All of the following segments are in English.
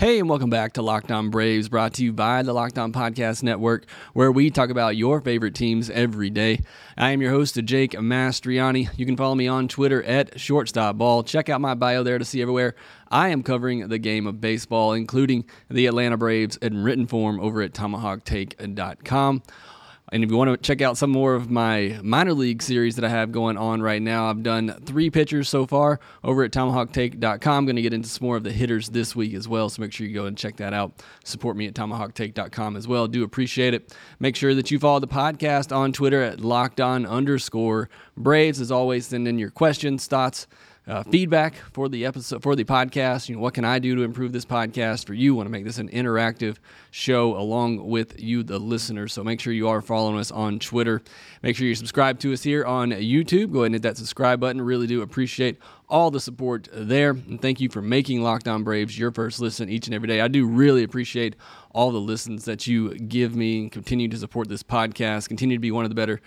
Hey, and welcome back to Locked On Braves, brought to you by the Locked On Podcast Network, where we talk about your favorite teams every day. I am your host, Jake Mastriani. You can follow me on Twitter at ShortstopBall. Check out my bio there to see everywhere I am covering the game of baseball, including the Atlanta Braves in written form over at TomahawkTake.com. And if you want to check out some more of my minor league series that I have going on right now, I've done three pitchers so far over at tomahawktake.com. I'm going to get into some more of the hitters this week as well, so make sure you go and check that out. Support me at tomahawktake.com as well. Do appreciate it. Make sure that you follow the podcast on Twitter at locked on underscore Braves. As always, send in your questions, thoughts, uh, feedback for the episode for the podcast. You know, what can I do to improve this podcast for you? Want to make this an interactive show along with you, the listeners. So make sure you are following us on Twitter. Make sure you subscribe to us here on YouTube. Go ahead and hit that subscribe button. Really do appreciate all the support there. And thank you for making Locked On Braves your first listen each and every day. I do really appreciate all the listens that you give me and continue to support this podcast. Continue to be one of the better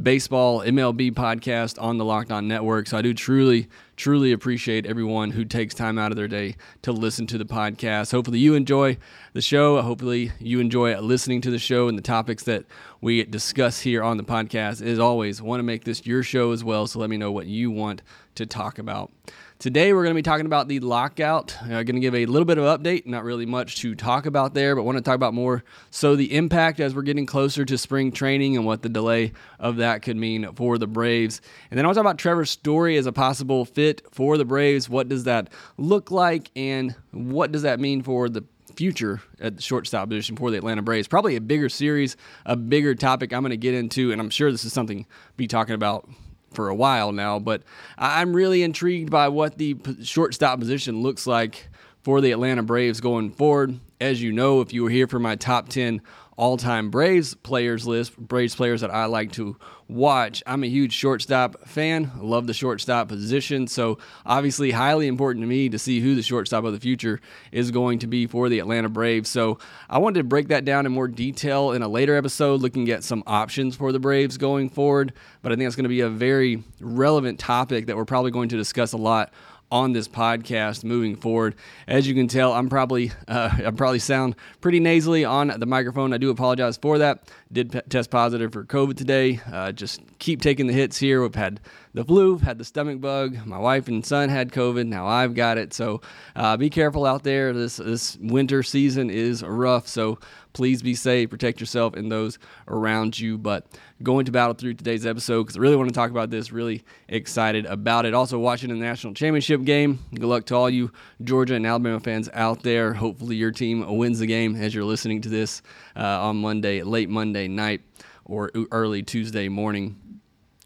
baseball MLB podcasts on the Locked On Network. So I do truly, truly appreciate everyone who takes time out of their day to listen to the podcast. Hopefully you enjoy the show. Hopefully you enjoy listening to the show and the topics that we discuss here on the podcast. As always, want to make this your show as well. So let me know what you want to talk about. Today, we're going to be talking about the lockout. I'm uh, going to give a little bit of update, not really much to talk about there, but want to talk about more so the impact as we're getting closer to spring training and what the delay of that could mean for the Braves. And then I want to talk about Trevor Story as a possible fit for the Braves. What does that look like, and what does that mean for the future at the shortstop position for the Atlanta Braves. Probably a bigger series, a bigger topic I'm going to get into, and I'm sure this is something we'll be talking about for a while now, but I'm really intrigued by what the shortstop position looks like for the Atlanta Braves going forward. As you know, if you were here for my top 10 all time Braves players list, Braves players that I like to watch. I'm a huge shortstop fan. Love the shortstop position. So, obviously, highly important to me to see who the shortstop of the future is going to be for the Atlanta Braves. So, I wanted to break that down in more detail in a later episode, looking at some options for the Braves going forward. But I think it's going to be a very relevant topic that we're probably going to discuss a lot on this podcast moving forward. As you can tell, I'm probably uh, I probably sound pretty nasally on the microphone. I do apologize for that. Did p- test positive for COVID today. Uh, just keep taking the hits here. We've had the flu, had the stomach bug. My wife and son had COVID. Now I've got it. So uh, be careful out there. This this winter season is rough. So please be safe, protect yourself and those around you. But going to battle through today's episode because I really want to talk about this. Really excited about it. Also watching the national championship game. Good luck to all you Georgia and Alabama fans out there. Hopefully your team wins the game as you're listening to this uh, on Monday, late Monday night or early Tuesday morning.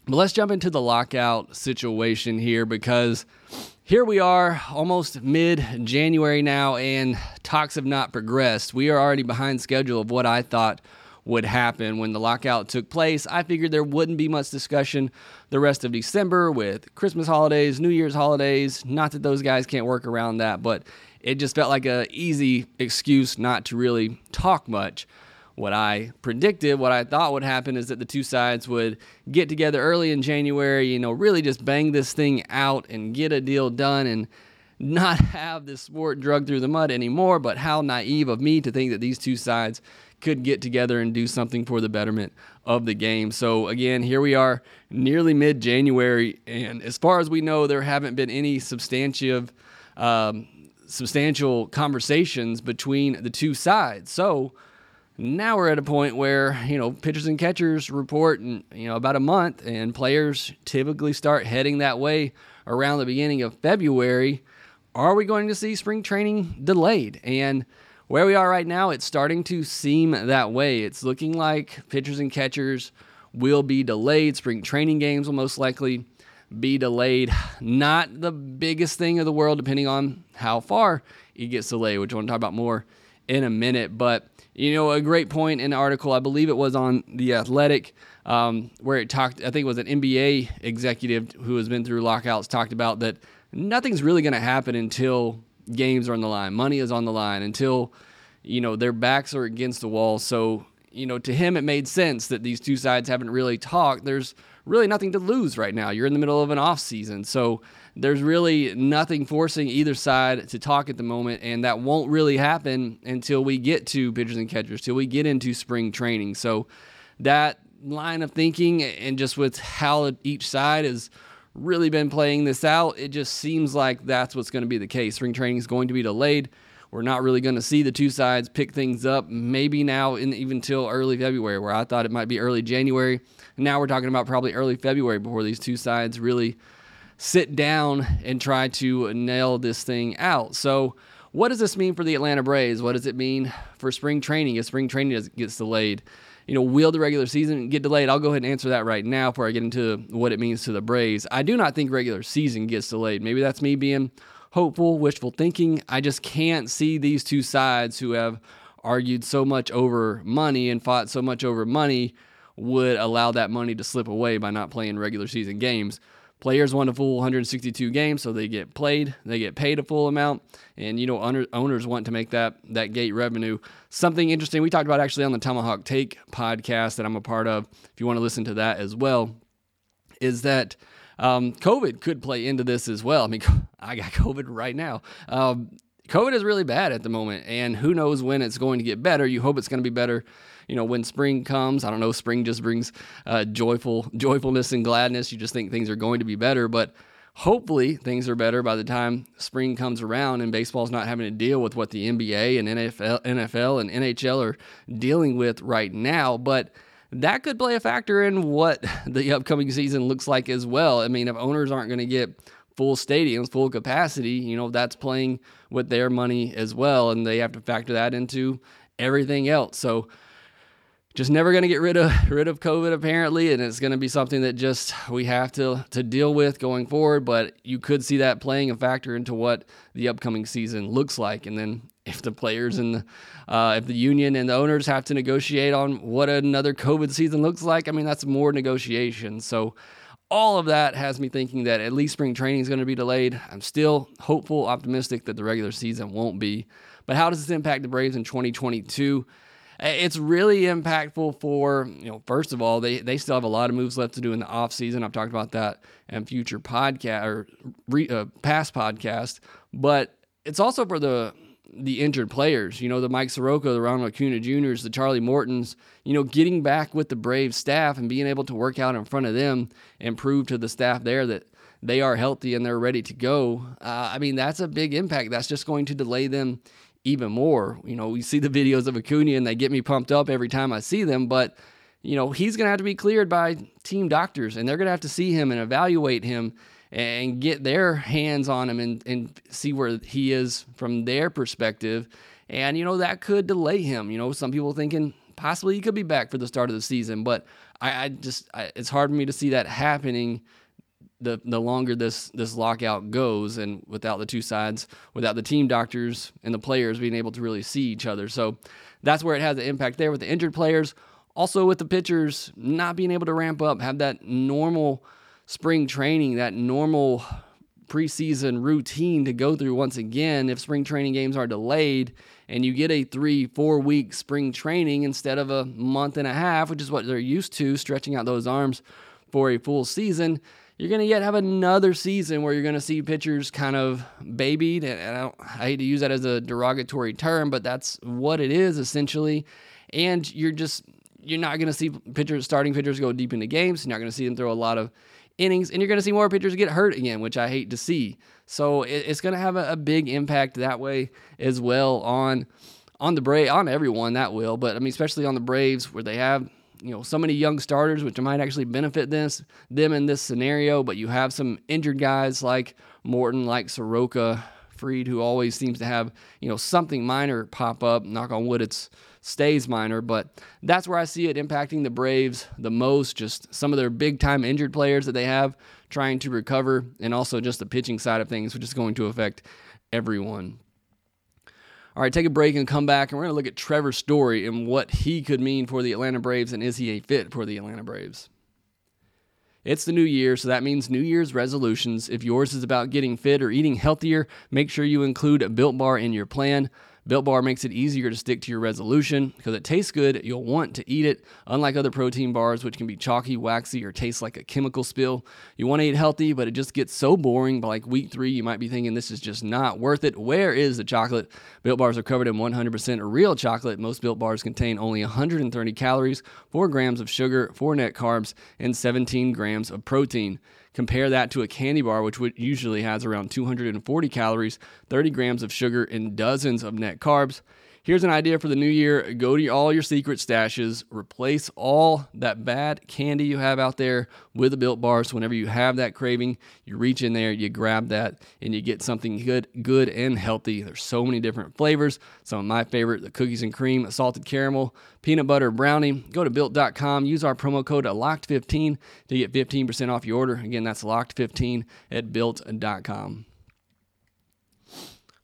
But let's jump into the lockout situation here because here we are, almost mid January now, and talks have not progressed. We are already behind schedule of what I thought would happen when the lockout took place. I figured there wouldn't be much discussion the rest of December with Christmas holidays, New Year's holidays. Not that those guys can't work around that, but it just felt like a easy excuse not to really talk much what I predicted, what I thought would happen is that the two sides would get together early in January, you know, really just bang this thing out and get a deal done and not have this sport drug through the mud anymore. But how naive of me to think that these two sides could get together and do something for the betterment of the game. So, again, here we are nearly mid January, and as far as we know, there haven't been any substantive. Um, substantial conversations between the two sides. So, now we're at a point where, you know, pitchers and catchers report in, you know, about a month and players typically start heading that way around the beginning of February. Are we going to see spring training delayed? And where we are right now, it's starting to seem that way. It's looking like pitchers and catchers will be delayed. Spring training games will most likely be delayed. Not the biggest thing of the world, depending on how far it gets delayed, which I want to talk about more in a minute. But, you know, a great point in the article, I believe it was on The Athletic, um, where it talked, I think it was an NBA executive who has been through lockouts, talked about that nothing's really going to happen until games are on the line, money is on the line, until, you know, their backs are against the wall. So, you know, to him, it made sense that these two sides haven't really talked. There's really nothing to lose right now. You're in the middle of an off season. So there's really nothing forcing either side to talk at the moment. And that won't really happen until we get to pitchers and catchers, till we get into spring training. So that line of thinking and just with how each side has really been playing this out, it just seems like that's what's going to be the case. Spring training is going to be delayed. We're not really going to see the two sides pick things up maybe now in even till early February, where I thought it might be early January. Now we're talking about probably early February before these two sides really sit down and try to nail this thing out. So, what does this mean for the Atlanta Braves? What does it mean for spring training if spring training gets delayed? You know, will the regular season get delayed? I'll go ahead and answer that right now before I get into what it means to the Braves. I do not think regular season gets delayed. Maybe that's me being hopeful, wishful thinking. I just can't see these two sides who have argued so much over money and fought so much over money would allow that money to slip away by not playing regular season games. Players want a full 162 games, so they get played, they get paid a full amount, and you know owners want to make that that gate revenue. Something interesting we talked about actually on the Tomahawk Take podcast that I'm a part of. If you want to listen to that as well, is that um, COVID could play into this as well. I mean, I got COVID right now. Um, COVID is really bad at the moment, and who knows when it's going to get better. You hope it's going to be better, you know, when spring comes. I don't know. Spring just brings uh, joyful joyfulness and gladness. You just think things are going to be better, but hopefully things are better by the time spring comes around and baseball's not having to deal with what the NBA and NFL, NFL and NHL are dealing with right now. But that could play a factor in what the upcoming season looks like as well. I mean, if owners aren't going to get full stadiums, full capacity, you know, that's playing with their money as well. And they have to factor that into everything else. So, just never going to get rid of rid of COVID apparently, and it's going to be something that just we have to to deal with going forward. But you could see that playing a factor into what the upcoming season looks like, and then if the players and uh, if the union and the owners have to negotiate on what another COVID season looks like, I mean that's more negotiation. So all of that has me thinking that at least spring training is going to be delayed. I'm still hopeful, optimistic that the regular season won't be. But how does this impact the Braves in 2022? It's really impactful for, you know, first of all, they, they still have a lot of moves left to do in the offseason. I've talked about that in future podcast or re, uh, past podcast. But it's also for the the injured players, you know, the Mike Soroka, the Ronald Acuna Jr.'s, the Charlie Mortons, you know, getting back with the Brave staff and being able to work out in front of them and prove to the staff there that they are healthy and they're ready to go. Uh, I mean, that's a big impact. That's just going to delay them even more. You know, we see the videos of Acuna and they get me pumped up every time I see them, but you know, he's going to have to be cleared by team doctors and they're going to have to see him and evaluate him and get their hands on him and, and see where he is from their perspective. And, you know, that could delay him. You know, some people thinking possibly he could be back for the start of the season, but I, I just, I, it's hard for me to see that happening the the longer this this lockout goes and without the two sides without the team doctors and the players being able to really see each other so that's where it has an impact there with the injured players also with the pitchers not being able to ramp up have that normal spring training, that normal preseason routine to go through once again if spring training games are delayed and you get a three, four week spring training instead of a month and a half, which is what they're used to, stretching out those arms for a full season. You're going to yet have another season where you're going to see pitchers kind of babied. And I, I hate to use that as a derogatory term, but that's what it is essentially. And you're just, you're not going to see pitchers, starting pitchers go deep into games. You're not going to see them throw a lot of innings, and you're going to see more pitchers get hurt again, which I hate to see. So it, it's going to have a, a, big impact that way as well on on the Brave on everyone that will, but I mean especially on the Braves where they have you know so many young starters, which might actually benefit this them in this scenario. But you have some injured guys like Morton, like Soroka, Fried, who always seems to have you know something minor pop up. Knock on wood, it's stays minor, but that's where I see it impacting the Braves the most. Just some of their big time injured players that they have trying to recover, and also just the pitching side of things, which is going to affect everyone. All right, take a break and come back, and we're going to look at Trevor Story and what he could mean for the Atlanta Braves, and is he a fit for the Atlanta Braves? It's the new year, so that means New Year's resolutions. If yours is about getting fit or eating healthier, make sure you include a Built Bar in your plan. Built Bar makes it easier to stick to your resolution because it tastes good. You'll want to eat it, unlike other protein bars, which can be chalky, waxy, or taste like a chemical spill. You want to eat healthy, but it just gets so boring. By like week three, you might be thinking this is just not worth it. Where is the chocolate? Built Bars are covered in 100% real chocolate. Most Built Bars contain only 130 calories, 4 grams of sugar, 4 net carbs, and 17 grams of protein. Compare that to a candy bar, which usually has around 240 calories, 30 grams of sugar, and dozens of net carbs. Here's an idea for the new year go to all your secret stashes, replace all that bad candy you have out there with a built bar. So whenever you have that craving, you reach in there, you grab that, and you get something good, good and healthy. There's so many different flavors. Some of my favorite, the cookies and cream, salted caramel, peanut butter brownie. Go to built.com, use our promo code LOCKED15 to get 15% off your order. Again, that's locked15 at built.com.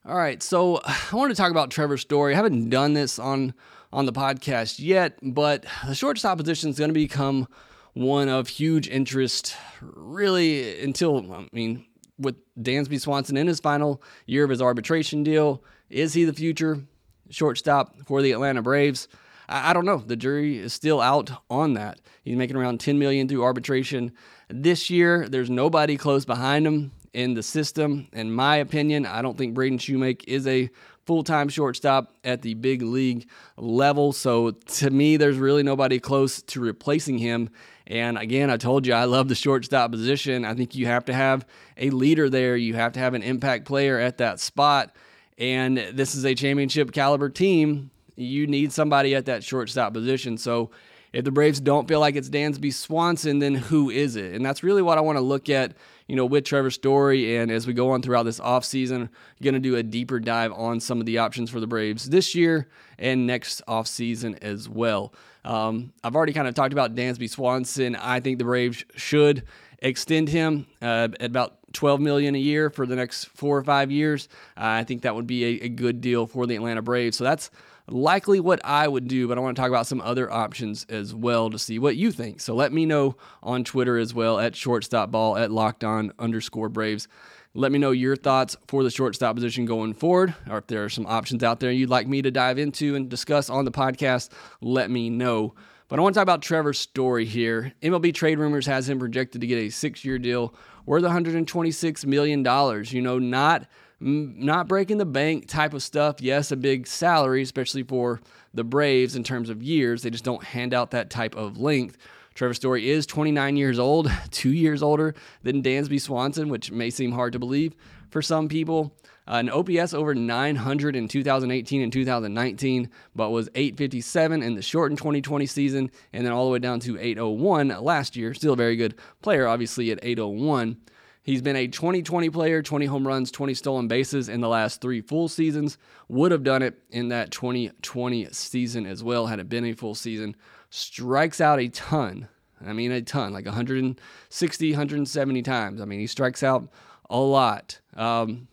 All right, so I want to talk about Trevor Story. I haven't done this on on the podcast yet, but the shortstop position is going to become one of huge interest, really, until I mean, with Dansby Swanson in his final year of his arbitration deal, is he the future shortstop for the Atlanta Braves? I, I don't know. The jury is still out on that. He's making around 10 million through arbitration this year. There's nobody close behind him in the system. In my opinion, I don't think Braden Shewmake is a full time shortstop at the big league level. So to me, there's really nobody close to replacing him. And again, I told you I love the shortstop position. I think you have to have a leader there, you have to have an impact player at that spot. And this is a championship caliber team. You need somebody at that shortstop position. So if the Braves don't feel like it's Dansby Swanson, then who is it? And that's really what I want to look at, you know, with Trevor Story. And as we go on throughout this offseason, going to do a deeper dive on some of the options for the Braves this year and next offseason as well. Um, I've already kind of talked about Dansby Swanson. I think the Braves should extend him uh, at about 12 million a year for the next four or five years. Uh, I think that would be a, a good deal for the Atlanta Braves. So that's likely what I would do, but I want to talk about some other options as well to see what you think. So let me know on Twitter as well at shortstopball at locked on underscore Braves. Let me know your thoughts for the shortstop position going forward, or if there are some options out there you'd like me to dive into and discuss on the podcast, let me know. But I want to talk about Trevor Story here. MLB Trade Rumors has him projected to get a six year deal worth $126 million. You know, not not breaking the bank type of stuff. Yes, a big salary, especially for the Braves in terms of years. They just don't hand out that type of length. Trevor Story is 29 years old, two years older than Dansby Swanson, which may seem hard to believe for some people. Uh, an OPS over 900 in 2018 and 2019, but was 857 in the shortened 2020 season, and then all the way down to 801 last year. Still a very good player, obviously, at 801. He's been a 2020 player, 20 home runs, 20 stolen bases in the last three full seasons. Would have done it in that 2020 season as well, had it been a full season. Strikes out a ton. I mean, a ton, like 160, 170 times. I mean, he strikes out a lot. Um,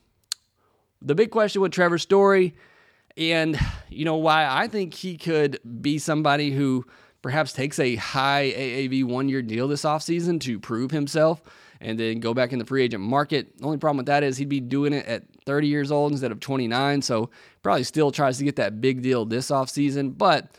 the big question with Trevor Story, and you know why I think he could be somebody who perhaps takes a high AAV one year deal this offseason to prove himself and then go back in the free agent market. The only problem with that is he'd be doing it at 30 years old instead of 29. So probably still tries to get that big deal this offseason. But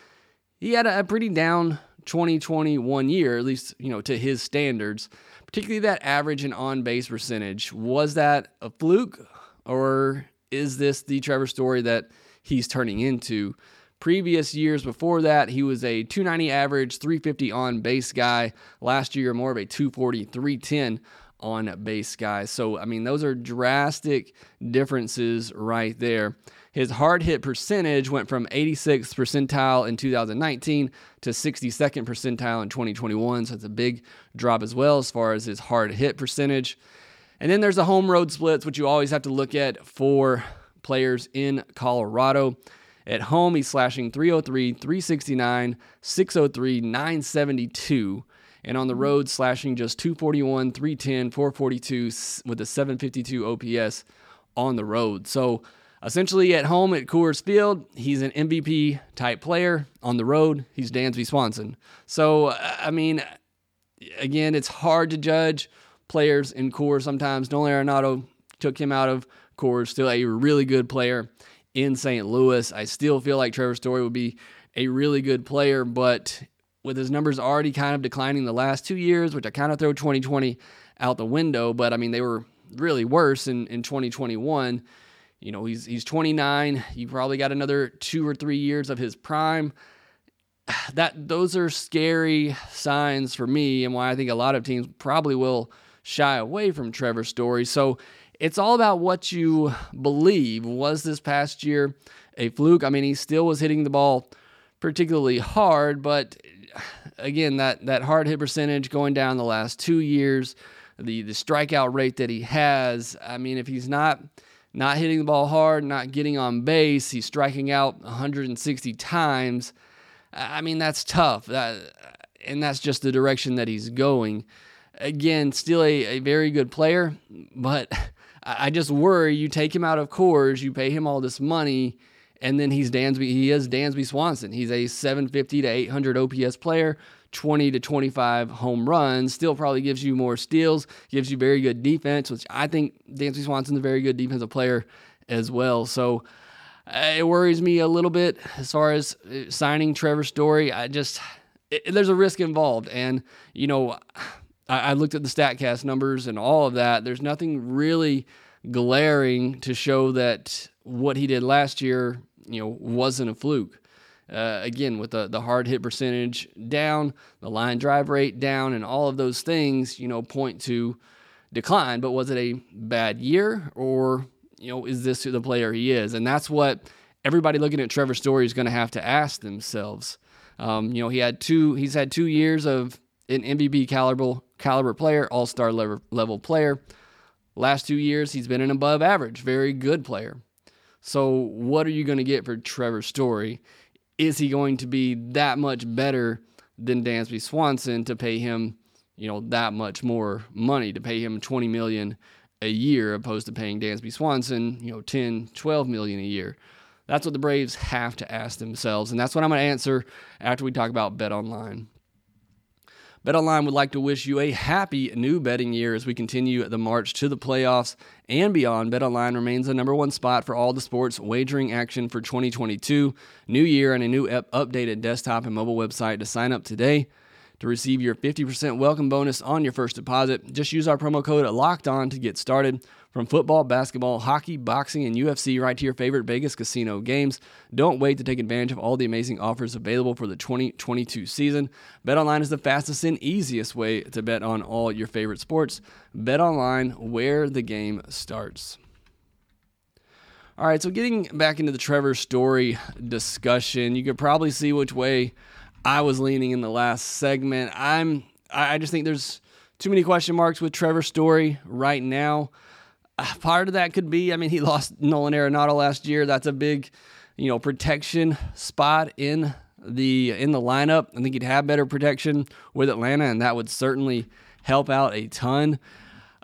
he had a, pretty down 2021 year, at least, you know, to his standards, particularly that average and on base percentage. Was that a fluke or is this the Trevor Story that he's turning into? Previous years before that, he was a 290 average, 350 on base guy. Last year, more of a 240, 310 on base guy. So, I mean, those are drastic differences right there. His hard hit percentage went from 86th percentile in 2019 to 62nd percentile in 2021. So, it's a big drop as well as far as his hard hit percentage. And then there's the home road splits, which you always have to look at for players in Colorado. At home, he's slashing 303, 369, 603, 972. And on the mm-hmm. road, slashing just 241, 310, 442 with a 752 OPS on the road. So essentially at home at Coors Field, he's an MVP type player. On the road, he's Dansby Swanson. So, I mean, again, it's hard to judge players in Coors sometimes. Nolan Arenado took him out of Coors, still a really good player in St. Louis. I still feel like Trevor Story would be a really good player, but with his numbers already kind of declining the last two years, which I kind of throw 2020 out the window, but I mean, they were really worse in, in 2021. You know, he's he's 29. You probably got another two or three years of his prime. That those are scary signs for me, and why I think a lot of teams probably will shy away from Trevor Story. So it's all about what you believe. Was this past year a fluke? I mean, he still was hitting the ball particularly hard, but again, that that hard hit percentage going down the last two years, the the strikeout rate that he has. I mean, if he's not not hitting the ball hard, not getting on base. He's striking out 160 times. I mean, that's tough. That, and that's just the direction that he's going. Again, still a, a very good player, but I just worry you take him out of Coors, you pay him all this money, and then he's Dansby. He is Dansby Swanson. He's a 750 to 800 OPS player 20 to 25 home runs. Still probably gives you more steals, gives you very good defense, which I think Dansby Swanson's a very good defensive player as well. So uh, it worries me a little bit as far as uh, signing Trevor Story. I just, it, there's a risk involved. And, you know, I, I looked at the StatCast numbers and all of that. There's nothing really glaring to show that what he did last year, you know, wasn't a fluke. Uh, again, with the, the hard hit percentage down, the line drive rate down, and all of those things, you know, point to decline. But was it a bad year, or you know, is this the player he is? And that's what everybody looking at Trevor Story is going to have to ask themselves. Um, you know, he had two. He's had two years of an MVP caliber caliber player, All Star level, level player. Last two years, he's been an above average, very good player. So, what are you going to get for Trevor Story? is he going to be that much better than Dansby Swanson to pay him, you know, that much more money to pay him 20 million a year opposed to paying Dansby Swanson, you know, 10, 12 million a year? That's what the Braves have to ask themselves, and that's what I'm going to answer after we talk about Bet Online. BetOnline would like to wish you a happy new betting year as we continue the march to the playoffs and beyond. BetOnline remains the number one spot for all the sports wagering action for 2022. New year and a new updated desktop and mobile website to sign up today. To receive your 50% welcome bonus on your first deposit, just use our promo code LOCKED ON to get started. From football, basketball, hockey, boxing, and UFC, right to your favorite Vegas casino games. Don't wait to take advantage of all the amazing offers available for the 2022 season. BetOnline is the fastest and easiest way to bet on all your favorite sports. BetOnline, where the game starts. All right, so getting back into the Trevor Story discussion, you could probably see which way I was leaning in the last segment. I'm I just think there's too many question marks with Trevor Story right now. Part of that could be, I mean, he lost Nolan Arenado last year. That's a big, you know, protection spot in the in the lineup. I think he'd have better protection with Atlanta, and that would certainly help out a ton.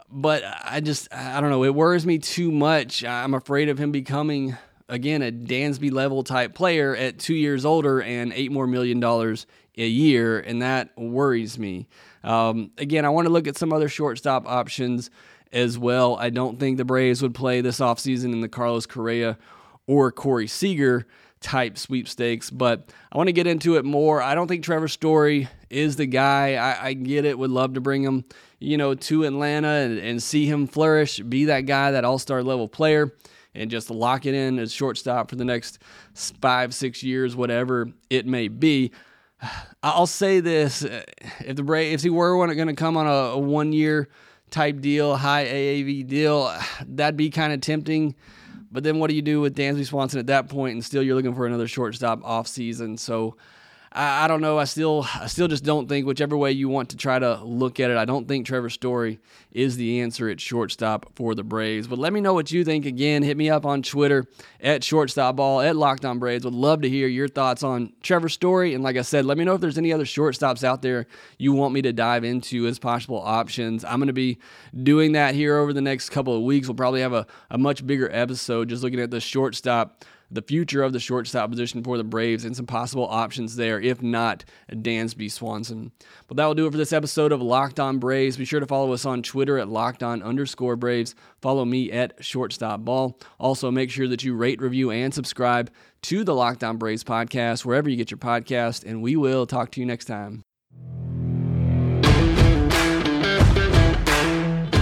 But I just, I don't know. It worries me too much. I'm afraid of him becoming again, a Dansby level type player at two years older and eight more million dollars a year, and that worries me. Um, again, I want to look at some other shortstop options as well. I don't think the Braves would play this offseason in the Carlos Correa or Corey Seager type sweepstakes, but I want to get into it more. I don't think Trevor Story is the guy. I, I get it. Would love to bring him, you know, to Atlanta and, and see him flourish, be that guy, that all star level player and just lock it in as shortstop for the next five, six years, whatever it may be. I'll say this: if the Braves, if he were going to come on a, a one-year type deal, high AAV deal, that'd be kind of tempting. But then, what do you do with Dansby Swanson at that point? And still, you're looking for another shortstop off season. So, I, I don't know. I still, I still just don't think whichever way you want to try to look at it, I don't think Trevor Story is the answer at shortstop for the Braves. But let me know what you think. Again, hit me up on Twitter at shortstop ball at Locked On Braves. Would love to hear your thoughts on Trevor Story. And like I said, let me know if there's any other shortstops out there you want me to dive into as possible options. I'm going to be doing that here over the next couple of weeks. We'll probably have a, a much bigger episode just looking at the shortstop the future of the shortstop position for the Braves and some possible options there, if not Dansby Swanson. But that will do it for this episode of Locked On Braves. Be sure to follow us on Twitter at locked on underscore Braves. Follow me at shortstop ball. Also, make sure that you rate, review, and subscribe to the Locked On Braves podcast, wherever you get your podcast, and we will talk to you next time.